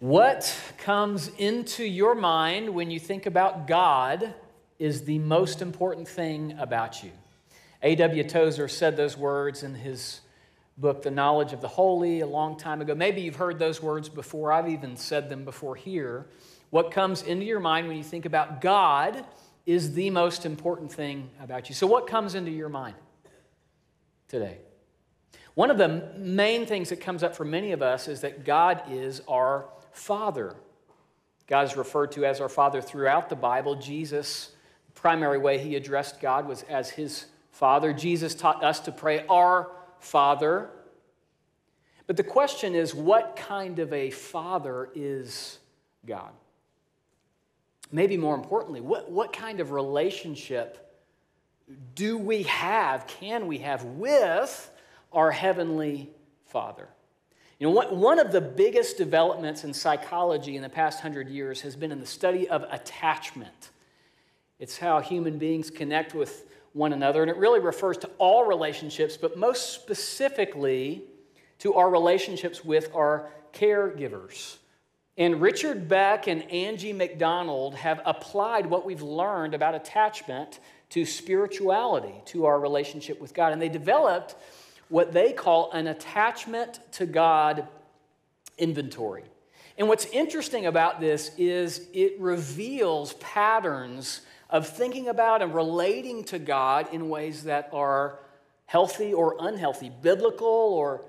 What comes into your mind when you think about God is the most important thing about you. A.W. Tozer said those words in his book, The Knowledge of the Holy, a long time ago. Maybe you've heard those words before. I've even said them before here. What comes into your mind when you think about God is the most important thing about you. So, what comes into your mind today? One of the main things that comes up for many of us is that God is our Father. God is referred to as our Father throughout the Bible. Jesus, the primary way he addressed God was as his Father. Jesus taught us to pray, Our Father. But the question is, what kind of a Father is God? Maybe more importantly, what, what kind of relationship do we have, can we have with our Heavenly Father? You know, one of the biggest developments in psychology in the past hundred years has been in the study of attachment. It's how human beings connect with one another, and it really refers to all relationships, but most specifically to our relationships with our caregivers. And Richard Beck and Angie McDonald have applied what we've learned about attachment to spirituality, to our relationship with God. And they developed what they call an attachment to God inventory. And what's interesting about this is it reveals patterns of thinking about and relating to God in ways that are healthy or unhealthy, biblical or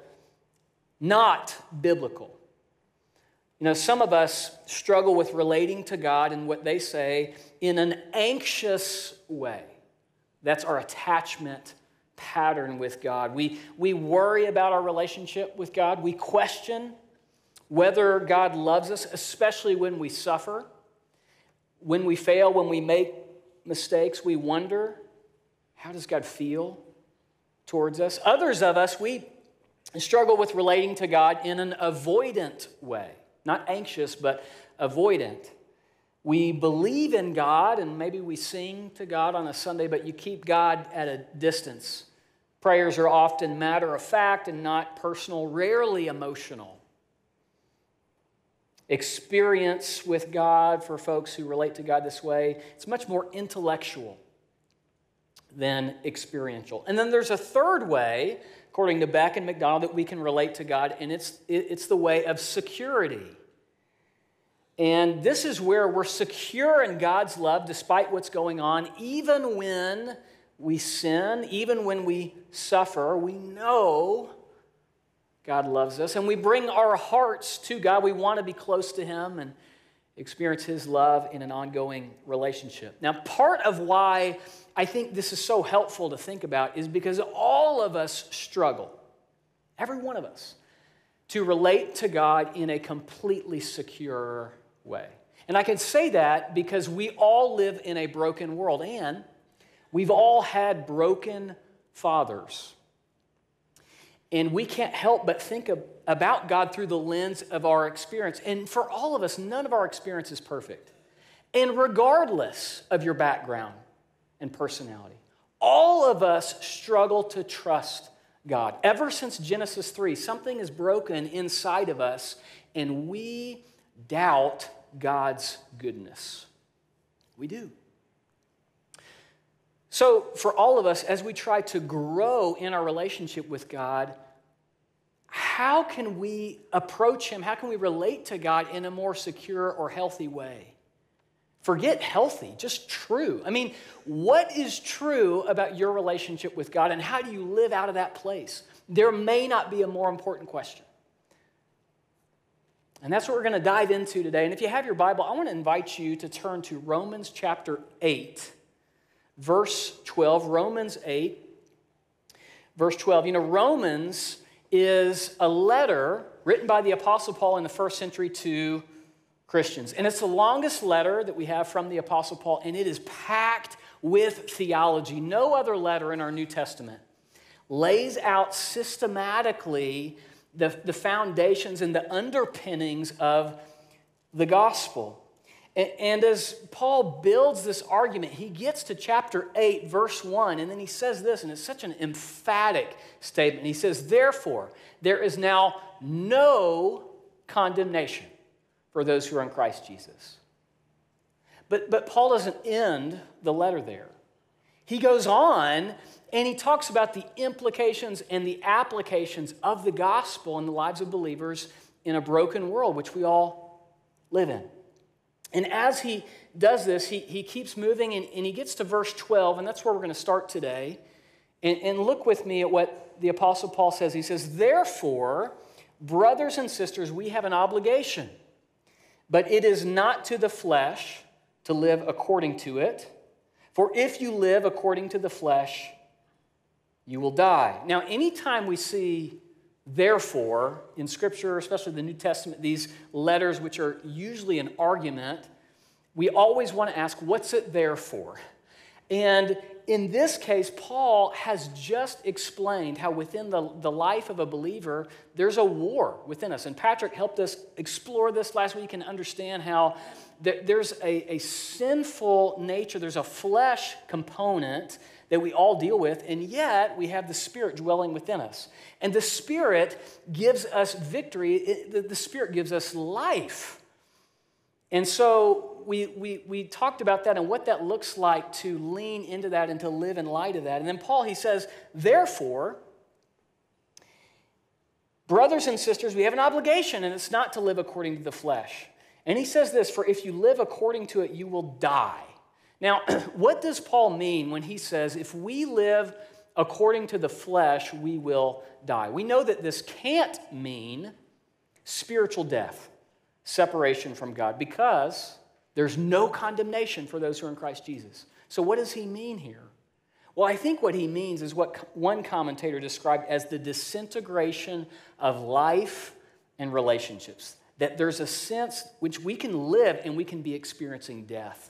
not biblical. You know, some of us struggle with relating to God in what they say in an anxious way. That's our attachment pattern with God. We, we worry about our relationship with God. We question whether God loves us, especially when we suffer. When we fail, when we make mistakes, we wonder how does God feel towards us? Others of us, we struggle with relating to God in an avoidant way, not anxious, but avoidant. We believe in God and maybe we sing to God on a Sunday, but you keep God at a distance. Prayers are often matter of fact and not personal, rarely emotional. Experience with God for folks who relate to God this way, it's much more intellectual than experiential. And then there's a third way, according to Beck and McDonald, that we can relate to God, and it's, it's the way of security. And this is where we're secure in God's love despite what's going on, even when we sin, even when we suffer, we know God loves us. And we bring our hearts to God. We want to be close to Him and experience His love in an ongoing relationship. Now, part of why I think this is so helpful to think about is because all of us struggle, every one of us, to relate to God in a completely secure way. And I can say that because we all live in a broken world and We've all had broken fathers. And we can't help but think of, about God through the lens of our experience. And for all of us, none of our experience is perfect. And regardless of your background and personality, all of us struggle to trust God. Ever since Genesis 3, something is broken inside of us, and we doubt God's goodness. We do. So, for all of us, as we try to grow in our relationship with God, how can we approach Him? How can we relate to God in a more secure or healthy way? Forget healthy, just true. I mean, what is true about your relationship with God and how do you live out of that place? There may not be a more important question. And that's what we're going to dive into today. And if you have your Bible, I want to invite you to turn to Romans chapter 8 verse 12, Romans 8, verse 12. You know, Romans is a letter written by the Apostle Paul in the first century to Christians. And it's the longest letter that we have from the Apostle Paul, and it is packed with theology. No other letter in our New Testament lays out systematically the, the foundations and the underpinnings of the gospel. And as Paul builds this argument, he gets to chapter 8, verse 1, and then he says this, and it's such an emphatic statement. He says, Therefore, there is now no condemnation for those who are in Christ Jesus. But, but Paul doesn't end the letter there. He goes on and he talks about the implications and the applications of the gospel in the lives of believers in a broken world, which we all live in. And as he does this, he, he keeps moving and, and he gets to verse 12, and that's where we're going to start today. And, and look with me at what the Apostle Paul says. He says, Therefore, brothers and sisters, we have an obligation, but it is not to the flesh to live according to it. For if you live according to the flesh, you will die. Now, anytime we see therefore in Scripture, especially the New Testament, these letters, which are usually an argument, we always want to ask, what's it there for? And in this case, Paul has just explained how within the, the life of a believer, there's a war within us. And Patrick helped us explore this last week and understand how there's a, a sinful nature, there's a flesh component that we all deal with, and yet we have the Spirit dwelling within us. And the Spirit gives us victory, the Spirit gives us life. And so we, we, we talked about that and what that looks like to lean into that and to live in light of that. And then Paul, he says, therefore, brothers and sisters, we have an obligation, and it's not to live according to the flesh. And he says this For if you live according to it, you will die. Now, what does Paul mean when he says, if we live according to the flesh, we will die? We know that this can't mean spiritual death, separation from God, because there's no condemnation for those who are in Christ Jesus. So, what does he mean here? Well, I think what he means is what one commentator described as the disintegration of life and relationships. That there's a sense which we can live and we can be experiencing death.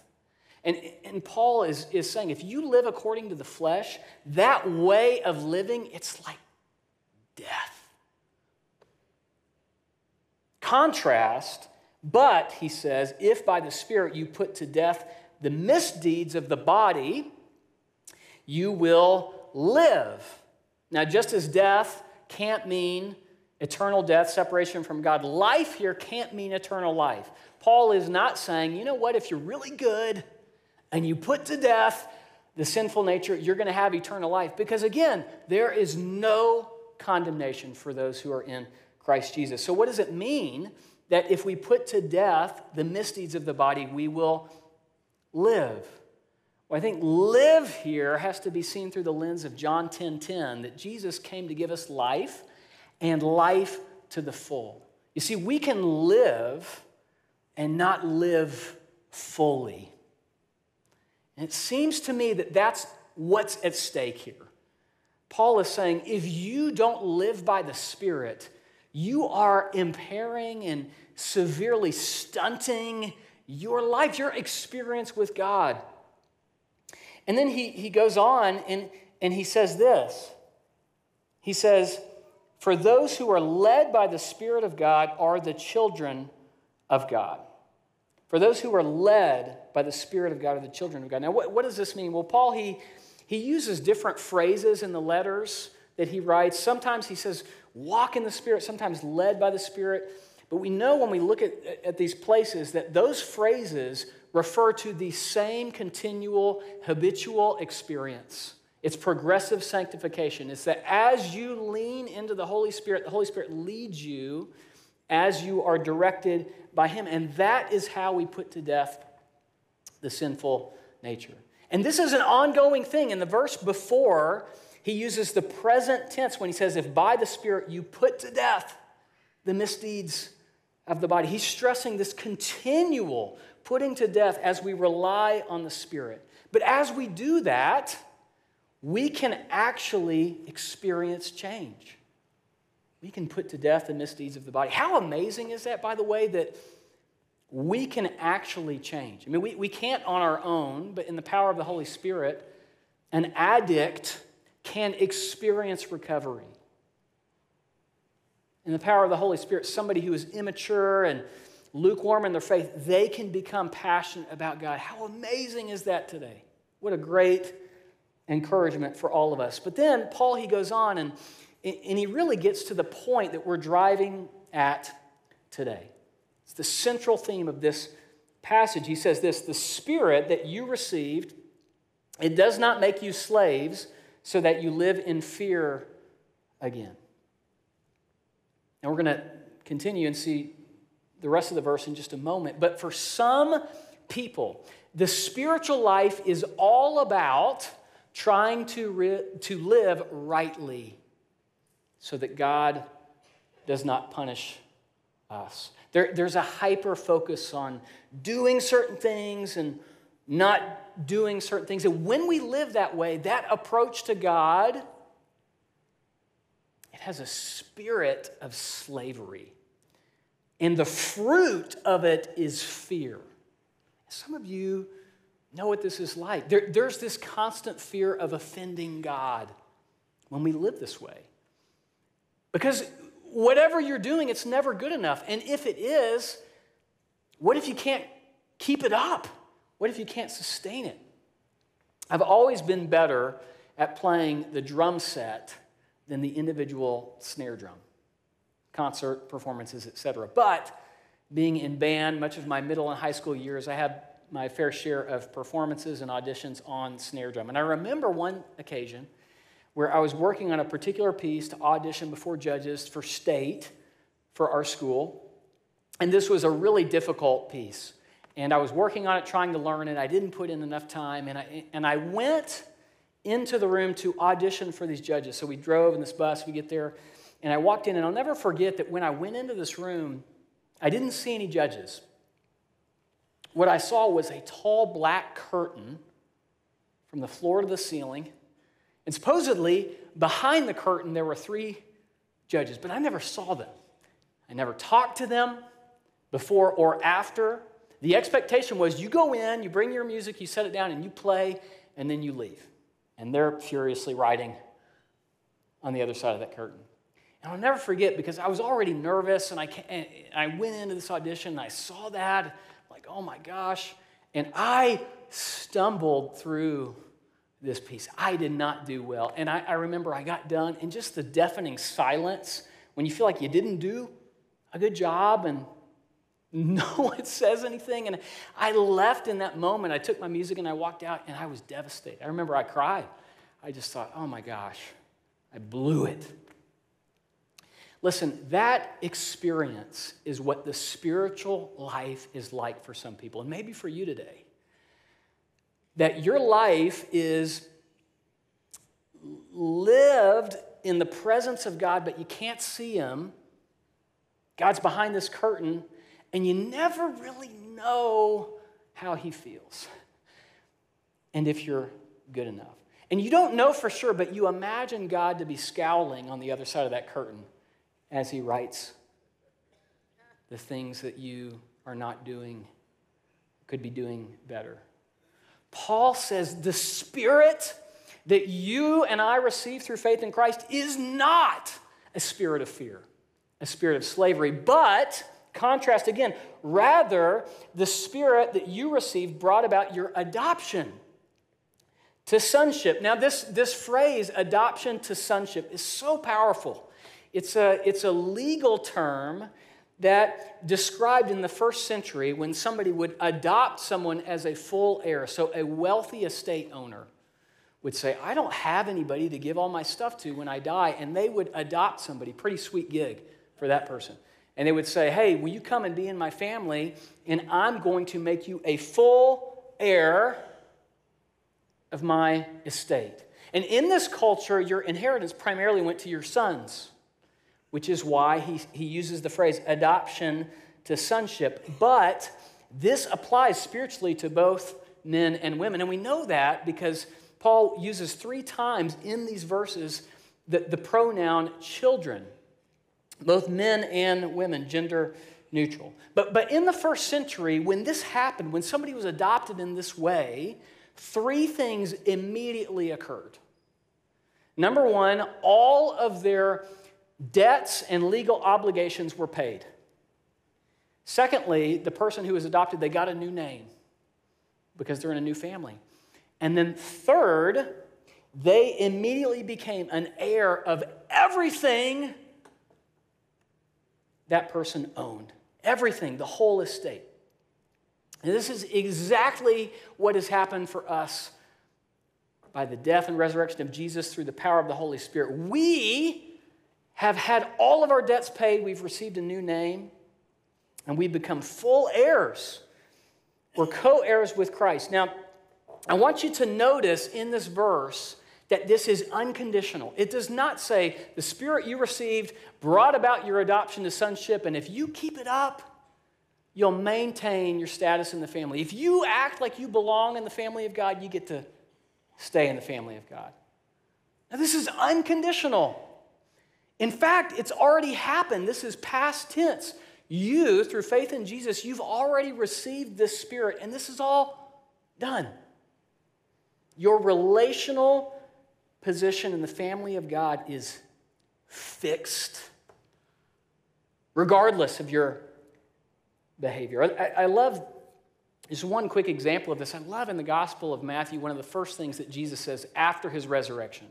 And, and Paul is, is saying if you live according to the flesh, that way of living, it's like death. Contrast, but, he says, if by the Spirit you put to death the misdeeds of the body, you will live. Now, just as death can't mean eternal death, separation from God, life here can't mean eternal life. Paul is not saying, you know what, if you're really good, and you put to death the sinful nature, you're going to have eternal life. Because again, there is no condemnation for those who are in Christ Jesus. So, what does it mean that if we put to death the misdeeds of the body, we will live? Well, I think live here has to be seen through the lens of John 10 10, that Jesus came to give us life and life to the full. You see, we can live and not live fully. And it seems to me that that's what's at stake here. Paul is saying if you don't live by the Spirit, you are impairing and severely stunting your life, your experience with God. And then he, he goes on and, and he says this He says, For those who are led by the Spirit of God are the children of God. For those who are led by the Spirit of God are the children of God. Now, what, what does this mean? Well, Paul, he, he uses different phrases in the letters that he writes. Sometimes he says, walk in the Spirit, sometimes led by the Spirit. But we know when we look at, at these places that those phrases refer to the same continual, habitual experience. It's progressive sanctification. It's that as you lean into the Holy Spirit, the Holy Spirit leads you as you are directed by Him. And that is how we put to death the sinful nature. And this is an ongoing thing. In the verse before, he uses the present tense when he says, If by the Spirit you put to death the misdeeds of the body. He's stressing this continual putting to death as we rely on the Spirit. But as we do that, we can actually experience change we can put to death the misdeeds of the body. How amazing is that, by the way, that we can actually change? I mean, we, we can't on our own, but in the power of the Holy Spirit, an addict can experience recovery. In the power of the Holy Spirit, somebody who is immature and lukewarm in their faith, they can become passionate about God. How amazing is that today? What a great encouragement for all of us. But then Paul, he goes on and and he really gets to the point that we're driving at today. It's the central theme of this passage. He says this The Spirit that you received, it does not make you slaves so that you live in fear again. And we're going to continue and see the rest of the verse in just a moment. But for some people, the spiritual life is all about trying to, re- to live rightly so that God does not punish us. There, there's a hyper focus on doing certain things and not doing certain things. And when we live that way, that approach to God, it has a spirit of slavery. And the fruit of it is fear. Some of you know what this is like. There, there's this constant fear of offending God when we live this way. Because whatever you're doing, it's never good enough. And if it is, what if you can't keep it up? What if you can't sustain it? I've always been better at playing the drum set than the individual snare drum, concert performances, etc. But being in band, much of my middle and high school years, I had my fair share of performances and auditions on snare drum. And I remember one occasion where I was working on a particular piece to audition before judges for state for our school. And this was a really difficult piece. And I was working on it, trying to learn it. I didn't put in enough time. And I, and I went into the room to audition for these judges. So we drove in this bus, we get there, and I walked in. And I'll never forget that when I went into this room, I didn't see any judges. What I saw was a tall black curtain from the floor to the ceiling and supposedly, behind the curtain, there were three judges, but I never saw them. I never talked to them before or after. The expectation was you go in, you bring your music, you set it down, and you play, and then you leave. And they're furiously writing on the other side of that curtain. And I'll never forget because I was already nervous, and I, and I went into this audition, and I saw that, like, oh my gosh. And I stumbled through this piece. I did not do well. And I, I, remember I got done, and just the deafening silence when you feel like you didn't do a good job and no one says anything. And I left in that moment. I took my music and I walked out, and I was devastated. I remember I cried. I just thought, oh my gosh, I blew it. Listen, that experience is what the spiritual life is like for some people, and maybe for you today that your life is lived in the presence of God, but you can't see Him. God's behind this curtain, and you never really know how He feels and if you're good enough. And you don't know for sure, but you imagine God to be scowling on the other side of that curtain as He writes the things that you are not doing, could be doing better. Paul says the spirit that you and I receive through faith in Christ is not a spirit of fear, a spirit of slavery, but, contrast again, rather, the spirit that you received brought about your adoption to sonship. Now, this, this phrase, adoption to sonship, is so powerful. It's a, it's a legal term that described in the first century when somebody would adopt someone as a full heir. So a wealthy estate owner would say, I don't have anybody to give all my stuff to when I die. And they would adopt somebody, pretty sweet gig for that person. And they would say, Hey, will you come and be in my family? And I'm going to make you a full heir of my estate. And in this culture, your inheritance primarily went to your sons which is why he, he uses the phrase adoption to sonship. But this applies spiritually to both men and women. And we know that because Paul uses three times in these verses the, the pronoun children, both men and women, gender neutral. But, but in the first century, when this happened, when somebody was adopted in this way, three things immediately occurred. Number one, all of their debts and legal obligations were paid. Secondly, the person who was adopted, they got a new name because they're in a new family. And then third, they immediately became an heir of everything that person owned. everything, the whole estate. And this is exactly what has happened for us by the death and resurrection of Jesus through the power of the Holy Spirit. We have had all of our debts paid, we've received a new name, and we've become full heirs. We're co heirs with Christ. Now, I want you to notice in this verse that this is unconditional. It does not say the spirit you received brought about your adoption to sonship, and if you keep it up, you'll maintain your status in the family. If you act like you belong in the family of God, you get to stay in the family of God. Now, this is unconditional. In fact, it's already happened. This is past tense. You, through faith in Jesus, you've already received this spirit, and this is all done. Your relational position in the family of God is fixed, regardless of your behavior. I, I love just one quick example of this. I love in the Gospel of Matthew one of the first things that Jesus says after his resurrection.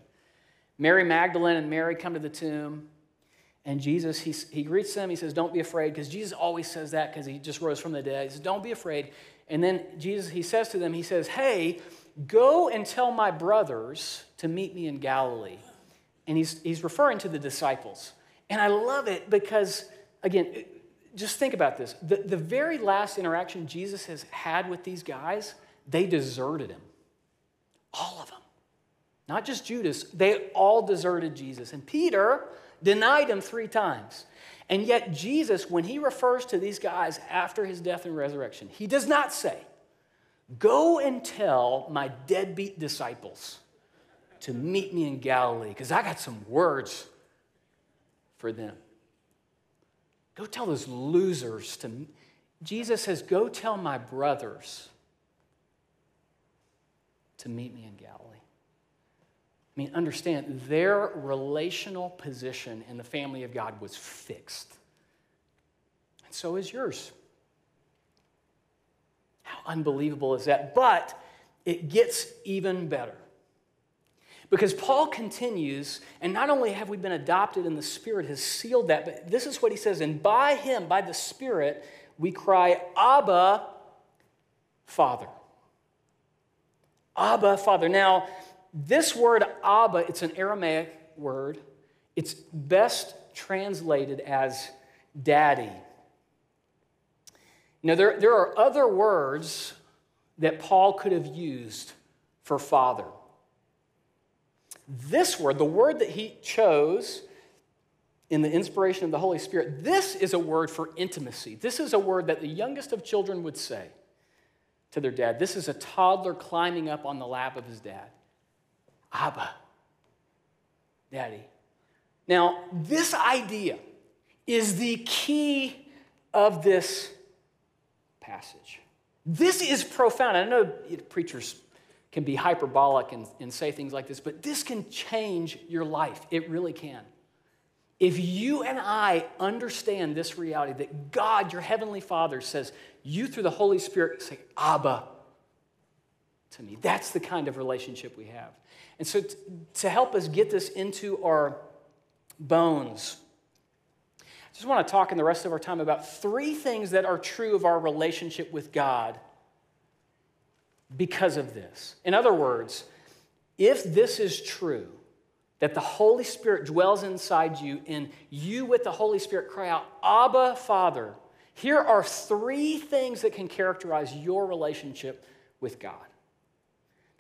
Mary Magdalene and Mary come to the tomb, and Jesus, he, he greets them. He says, Don't be afraid, because Jesus always says that because he just rose from the dead. He says, Don't be afraid. And then Jesus, he says to them, He says, Hey, Go and tell my brothers to meet me in Galilee. And he's, he's referring to the disciples. And I love it because, again, just think about this. The, the very last interaction Jesus has had with these guys, they deserted him. All of them. Not just Judas, they all deserted Jesus. And Peter denied him three times. And yet, Jesus, when he refers to these guys after his death and resurrection, he does not say, Go and tell my deadbeat disciples to meet me in Galilee because I got some words for them. Go tell those losers to. Jesus says, Go tell my brothers to meet me in Galilee. I mean, understand, their relational position in the family of God was fixed. And so is yours. How unbelievable is that? But it gets even better. Because Paul continues, and not only have we been adopted and the Spirit has sealed that, but this is what he says, and by him, by the Spirit, we cry, Abba, Father. Abba, Father. Now, this word Abba, it's an Aramaic word. It's best translated as daddy. Now, there, there are other words that Paul could have used for father. This word, the word that he chose in the inspiration of the Holy Spirit, this is a word for intimacy. This is a word that the youngest of children would say to their dad. This is a toddler climbing up on the lap of his dad. Abba, daddy. Now, this idea is the key of this passage. This is profound. I know preachers can be hyperbolic and, and say things like this, but this can change your life. It really can. If you and I understand this reality that God, your heavenly Father, says, you through the Holy Spirit say, Abba to me, that's the kind of relationship we have. And so, t- to help us get this into our bones, I just want to talk in the rest of our time about three things that are true of our relationship with God because of this. In other words, if this is true, that the Holy Spirit dwells inside you and you with the Holy Spirit cry out, Abba, Father, here are three things that can characterize your relationship with God.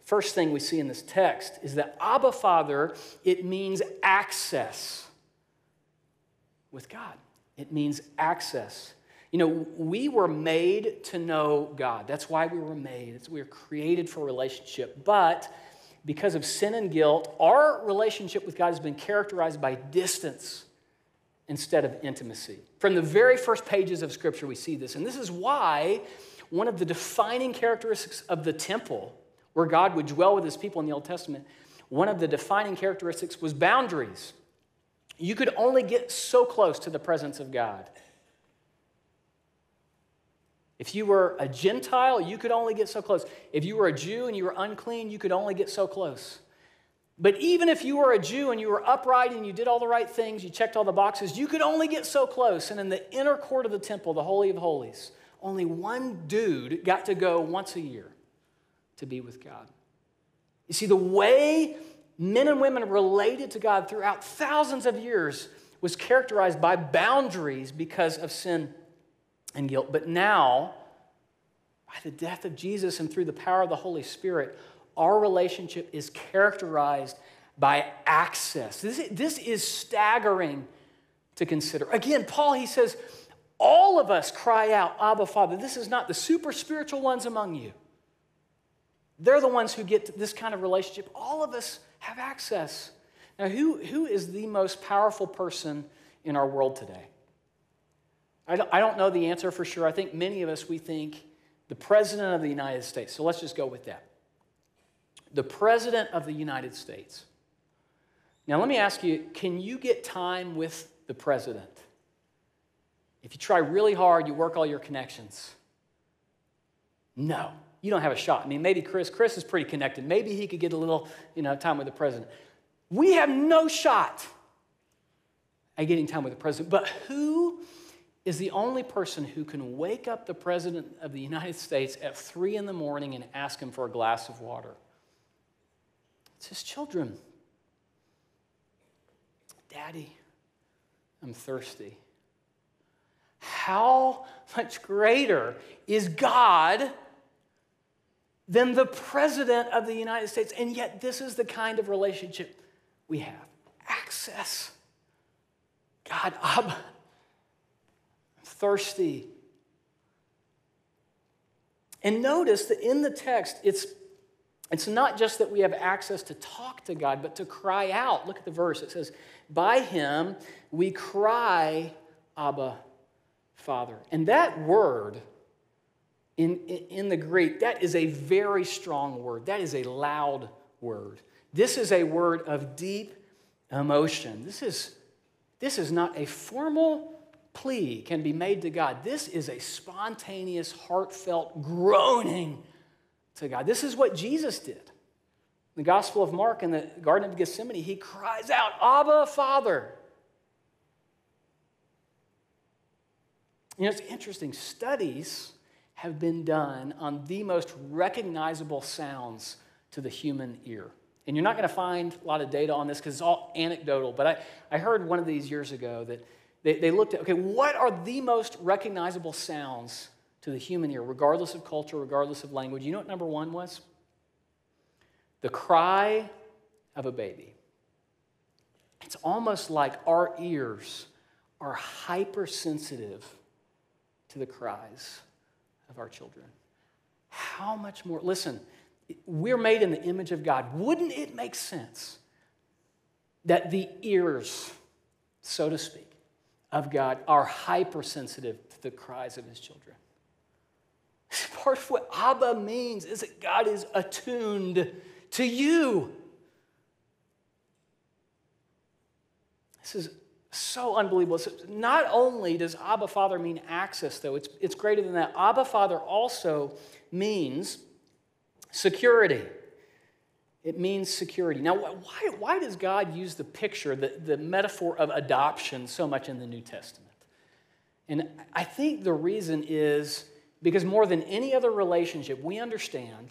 First thing we see in this text is that Abba, Father, it means access with God. It means access. You know, we were made to know God. That's why we were made. It's, we were created for relationship. But because of sin and guilt, our relationship with God has been characterized by distance instead of intimacy. From the very first pages of Scripture, we see this. And this is why one of the defining characteristics of the temple, where God would dwell with his people in the Old Testament, one of the defining characteristics was boundaries. You could only get so close to the presence of God. If you were a Gentile, you could only get so close. If you were a Jew and you were unclean, you could only get so close. But even if you were a Jew and you were upright and you did all the right things, you checked all the boxes, you could only get so close. And in the inner court of the temple, the Holy of Holies, only one dude got to go once a year to be with God. You see, the way men and women related to God throughout thousands of years was characterized by boundaries because of sin and guilt. But now, by the death of Jesus and through the power of the Holy Spirit, our relationship is characterized by access. This is, this is staggering to consider. Again, Paul, he says, all of us cry out, Abba, Father. This is not the super spiritual ones among you. They're the ones who get this kind of relationship. All of us have access. Now, who, who is the most powerful person in our world today? I don't, I don't know the answer for sure. I think many of us, we think the President of the United States. So let's just go with that the President of the United States. Now, let me ask you can you get time with the President? If you try really hard, you work all your connections. No, you don't have a shot. I mean, maybe Chris, Chris is pretty connected. Maybe he could get a little, you know, time with the president. We have no shot at getting time with the president. But who is the only person who can wake up the president of the United States at three in the morning and ask him for a glass of water? It's his children. Daddy, I'm thirsty. How much greater is God than the President of the United States? And yet, this is the kind of relationship we have access. God, Abba. I'm thirsty. And notice that in the text, it's it's not just that we have access to talk to God, but to cry out. Look at the verse. It says, By him we cry, Abba, Father. And that word in, in the Greek, that is a very strong word. That is a loud word. This is a word of deep emotion. This is, this is not a formal plea can be made to God. This is a spontaneous, heartfelt groaning to God. This is what Jesus did. In the Gospel of Mark in the Garden of Gethsemane, he cries out, Abba, Father. You know, it's interesting. Studies have been done on the most recognizable sounds to the human ear. And you're not going to find a lot of data on this because it's all anecdotal, but I, I heard one of these years ago that they, they looked at okay, what are the most recognizable sounds to the human ear, regardless of culture, regardless of language. You know what number one was? The cry of a baby. It's almost like our ears are hypersensitive to the cries of our children. How much more? Listen, we're made in the image of God. Wouldn't it make sense that the ears, so to speak, of God are hypersensitive to the cries of his children? Part of what Abba means is that God is attuned to you. This is so unbelievable. So not only does Abba Father mean access, though, it's, it's greater than that. Abba Father also means security. It means security. Now, why, why does God use the picture, the, the metaphor of adoption so much in the New Testament? And I think the reason is because more than any other relationship, we understand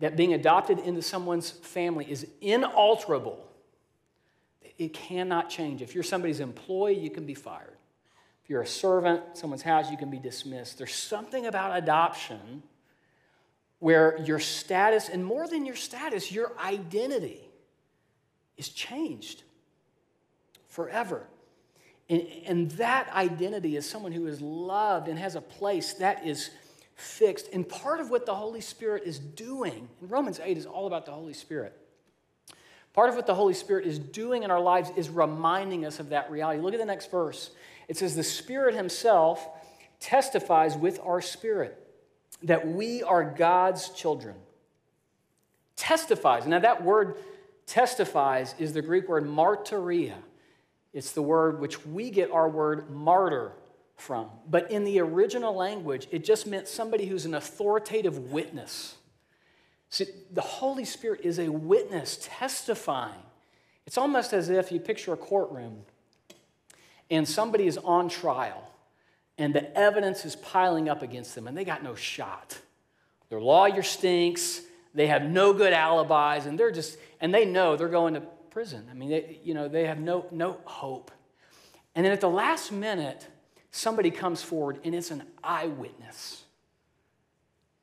that being adopted into someone's family is inalterable. It cannot change. If you're somebody's employee, you can be fired. If you're a servant, someone's house, you can be dismissed. There's something about adoption where your status, and more than your status, your identity is changed forever. And, and that identity is someone who is loved and has a place that is fixed. And part of what the Holy Spirit is doing, and Romans 8 is all about the Holy Spirit. Part of what the Holy Spirit is doing in our lives is reminding us of that reality. Look at the next verse. It says, The Spirit Himself testifies with our spirit that we are God's children. Testifies. Now, that word testifies is the Greek word martyria. It's the word which we get our word martyr from. But in the original language, it just meant somebody who's an authoritative witness. See, the Holy Spirit is a witness testifying. It's almost as if you picture a courtroom and somebody is on trial and the evidence is piling up against them and they got no shot. Their lawyer stinks, they have no good alibis, and they're just, and they know they're going to prison. I mean, they, you know, they have no, no hope. And then at the last minute, somebody comes forward and it's an eyewitness.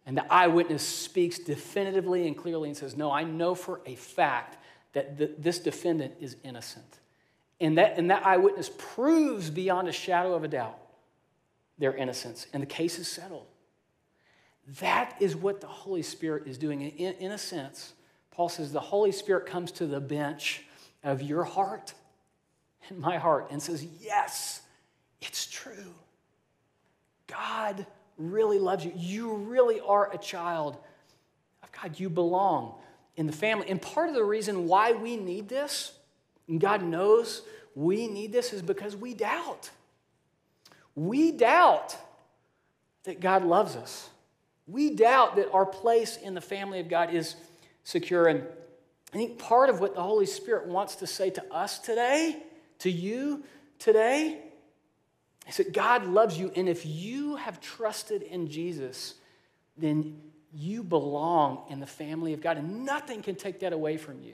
And the eyewitness speaks definitively and clearly and says, No, I know for a fact that the, this defendant is innocent. And that, and that eyewitness proves beyond a shadow of a doubt their innocence, and the case is settled. That is what the Holy Spirit is doing. In, in a sense, Paul says the Holy Spirit comes to the bench of your heart and my heart and says, Yes, it's true. God really loves you. You really are a child of God. You belong in the family. And part of the reason why we need this, and God knows we need this, is because we doubt. We doubt that God loves us. We doubt that our place in the family of God is secure. And I think part of what the Holy Spirit wants to say to us today, to you today, is that God loves you. And if you have trusted in Jesus, then you belong in the family of God, and nothing can take that away from you.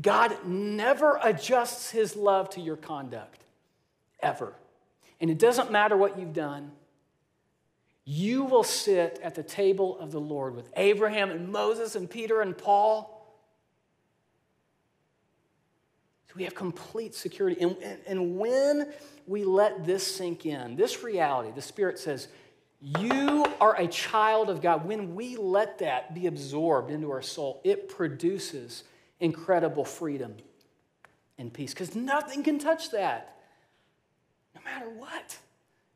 God never adjusts his love to your conduct, ever. And it doesn't matter what you've done. You will sit at the table of the Lord with Abraham and Moses and Peter and Paul. So we have complete security. And, and, when we let this sink in, this reality, the Spirit says, you are a child of God. When we let that be absorbed into our soul, it produces incredible freedom and peace because nothing can touch that no matter what,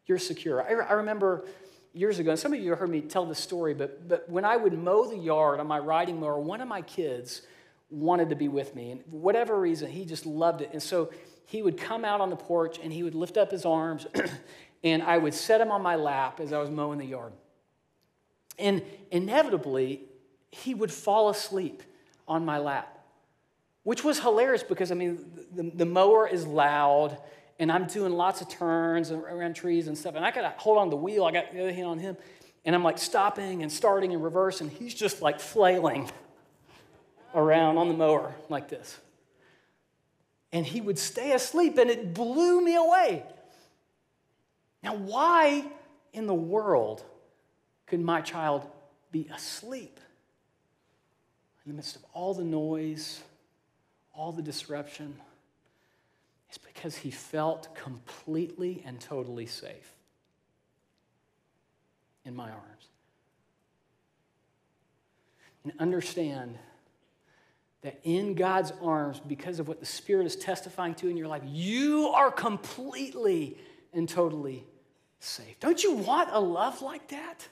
you're secure. I, I remember years ago, and some of you heard me tell this story, but, but when I would mow the yard on my riding mower, one of my kids wanted to be with me. And whatever reason, he just loved it. And so he would come out on the porch and he would lift up his arms, and I would set him on my lap as I was mowing the yard. And inevitably, he would fall asleep on my lap, which was hilarious because, I mean, the, the mower is loud and I'm doing lots of turns around trees and stuff. And I got to hold on the wheel. I got the other hand on him. And I'm like stopping and starting in reverse. And he's just like flailing around on the mower like this. And he would stay asleep. And it blew me away. Now, why in the world could my child be asleep in the midst of all the noise, all the disruption? is because he felt completely and totally safe in my arms. And understand that in God's arms, because of what the Spirit is testifying to in your life, you are completely and totally safe. Don't you want a love like that?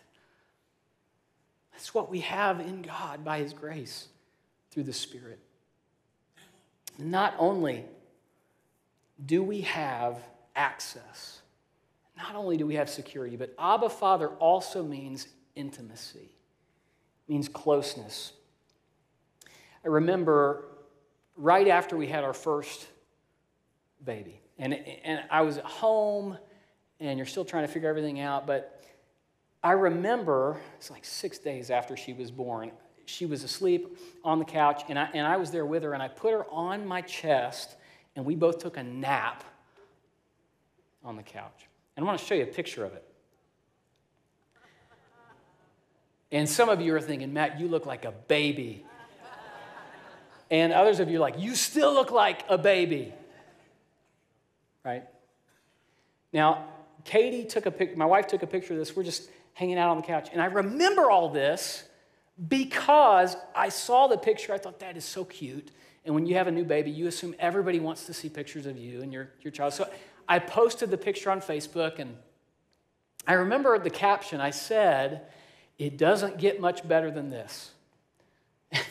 That's what we have in God by His grace through the Spirit. Not only do we have access? Not only do we have security, but Abba Father also means intimacy, means closeness. I remember right after we had our first baby, and, and I was at home, and you're still trying to figure everything out, but I remember it's like six days after she was born. She was asleep on the couch, and I, and I was there with her, and I put her on my chest and we both took a nap on the couch. And I want to show you a picture of it. And some of you are thinking, Matt, you look like a baby. And others of you are like, you still look like a baby. Right? Now, Katie took a picture, my wife took a picture of this. We're just hanging out on the couch. And I remember all this because I saw the picture. I thought, that is so cute. And when you have a new baby, you assume everybody wants to see pictures of you and your, your child. So I posted the picture on Facebook, and I remember the caption I said, It doesn't get much better than this.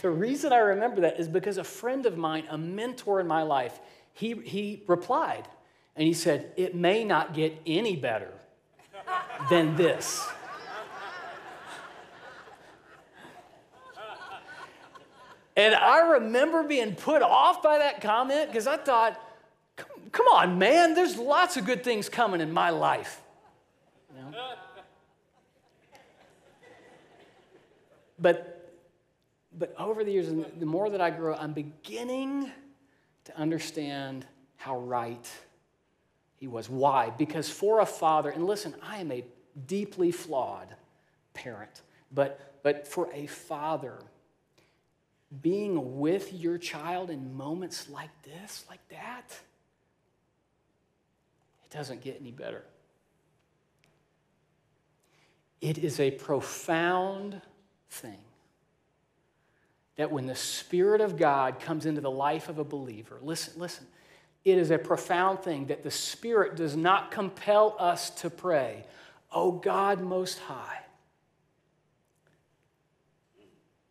The reason I remember that is because a friend of mine, a mentor in my life, he, he replied and he said, It may not get any better than this. And I remember being put off by that comment because I thought, come on, man, there's lots of good things coming in my life. You know? but, but over the years, and the more that I grow, I'm beginning to understand how right he was. Why? Because for a father, and listen, I am a deeply flawed parent, but, but for a father, being with your child in moments like this, like that, it doesn't get any better. It is a profound thing that when the Spirit of God comes into the life of a believer, listen, listen, it is a profound thing that the Spirit does not compel us to pray, Oh God Most High,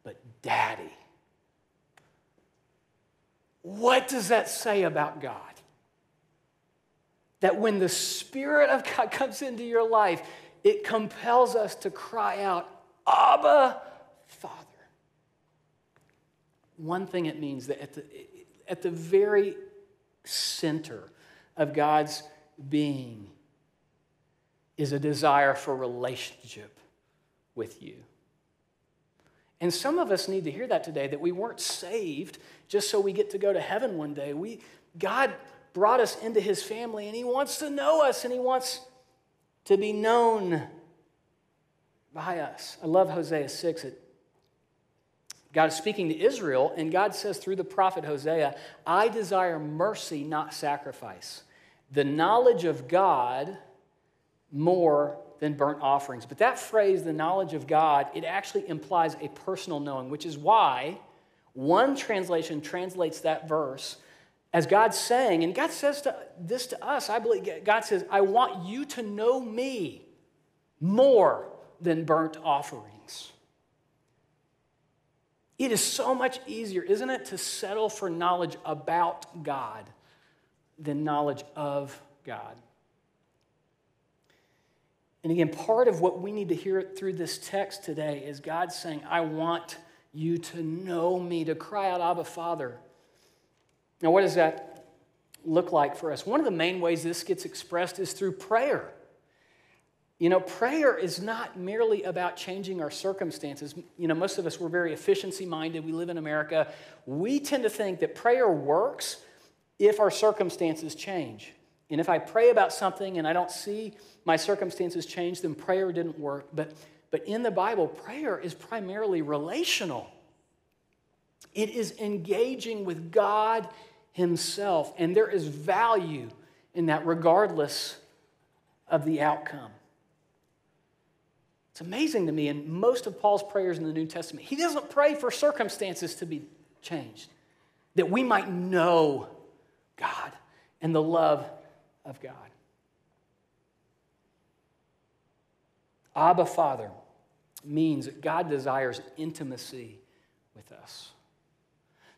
but Daddy. What does that say about God? That when the Spirit of God comes into your life, it compels us to cry out, Abba, Father. One thing it means that at the, at the very center of God's being is a desire for relationship with you. And some of us need to hear that today that we weren't saved just so we get to go to heaven one day. We, God brought us into his family and he wants to know us and he wants to be known by us. I love Hosea 6. It, God is speaking to Israel, and God says through the prophet Hosea, I desire mercy, not sacrifice. The knowledge of God more than burnt offerings. But that phrase, the knowledge of God, it actually implies a personal knowing, which is why one translation translates that verse as God saying, and God says to, this to us, I believe, God says, I want you to know me more than burnt offerings. It is so much easier, isn't it, to settle for knowledge about God than knowledge of God. And again, part of what we need to hear through this text today is God saying, I want you to know me, to cry out, Abba, Father. Now, what does that look like for us? One of the main ways this gets expressed is through prayer. You know, prayer is not merely about changing our circumstances. You know, most of us, we're very efficiency minded. We live in America. We tend to think that prayer works if our circumstances change. And if I pray about something and I don't see my circumstances change, then prayer didn't work. But, but in the Bible, prayer is primarily relational, it is engaging with God Himself. And there is value in that, regardless of the outcome. It's amazing to me, in most of Paul's prayers in the New Testament, he doesn't pray for circumstances to be changed, that we might know God and the love of God. Abba Father means that God desires intimacy with us.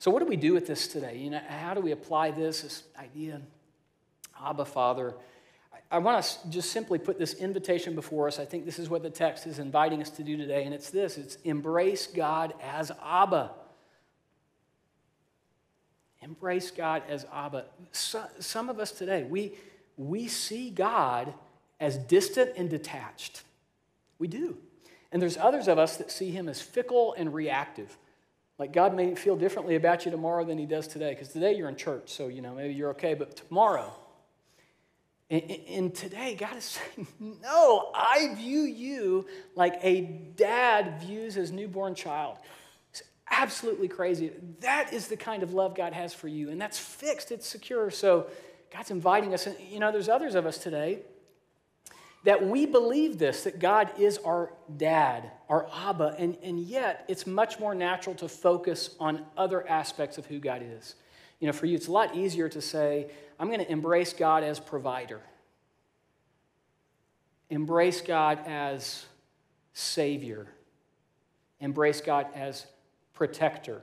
So, what do we do with this today? You know, how do we apply this, this idea? Abba Father. I, want to just simply put this invitation before us. I think this is what the text is inviting us to do today, and it's this it's embrace God as Abba. Embrace God as Abba. So, some of us today, we, we see God as distant and detached. We do. And there's others of us that see him as fickle and reactive. Like God may feel differently about you tomorrow than he does today, because today you're in church, so you know, maybe you're okay, but tomorrow. And, today, God is saying, No, I view you like a dad views his newborn child. It's absolutely crazy. That is the kind of love God has for you, and that's fixed, it's secure. So God's inviting us. And you know, there's others of us today that we believe this, that God is our dad, our Abba, and, and yet it's much more natural to focus on other aspects of who God is. You know, for you, it's a lot easier to say, I'm going to embrace God as provider, embrace God as savior, embrace God as protector.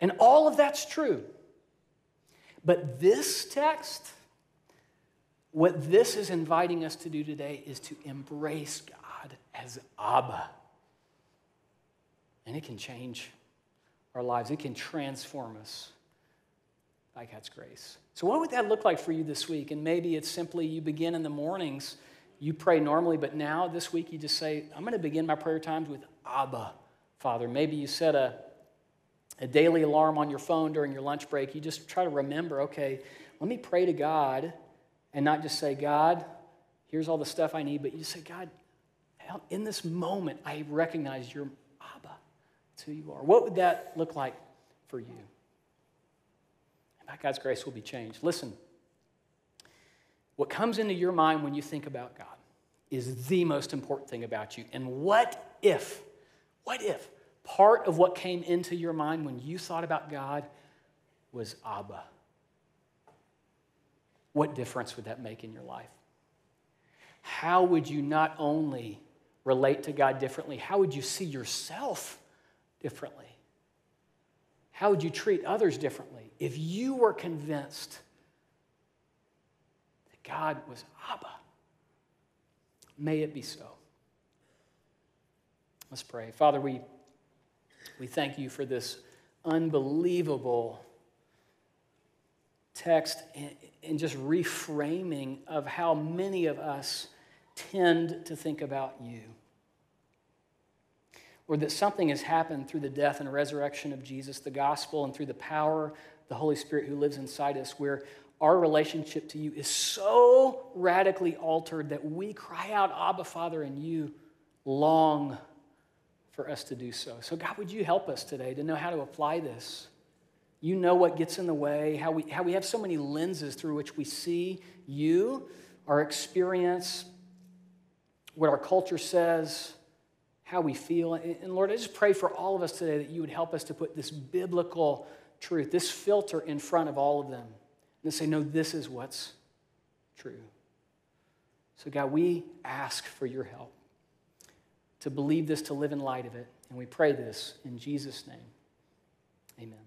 And all of that's true. But this text, what this is inviting us to do today is to embrace God as Abba. And it can change our lives, it can transform us by God's grace. So, what would that look like for you this week? And maybe it's simply you begin in the mornings, you pray normally, but now this week you just say, I'm going to begin my prayer times with Abba, Father. Maybe you set a, a daily alarm on your phone during your lunch break. You just try to remember, okay, let me pray to God and not just say, God, here's all the stuff I need, but you say, God, in this moment, I recognize you're Abba. It's who you are. What would that look like for you? By God's grace, will be changed. Listen, what comes into your mind when you think about God is the most important thing about you. And what if, what if part of what came into your mind when you thought about God was Abba? What difference would that make in your life? How would you not only relate to God differently, how would you see yourself differently? How would you treat others differently if you were convinced that God was Abba? May it be so. Let's pray. Father, we, we thank you for this unbelievable text and, and just reframing of how many of us tend to think about you. Or that something has happened through the death and resurrection of Jesus, the gospel, and through the power, the Holy Spirit who lives inside us, where our relationship to you is so radically altered that we cry out, Abba, Father, and you long for us to do so. So, God, would you help us today to know how to apply this? You know what gets in the way, how we, how we have so many lenses through which we see you, our experience, what our culture says, how we feel. And Lord, I just pray for all of us today that you would help us to put this biblical truth, this filter in front of all of them, and say, no, this is what's true. So, God, we ask for your help to believe this, to live in light of it. And we pray this in Jesus' name. Amen.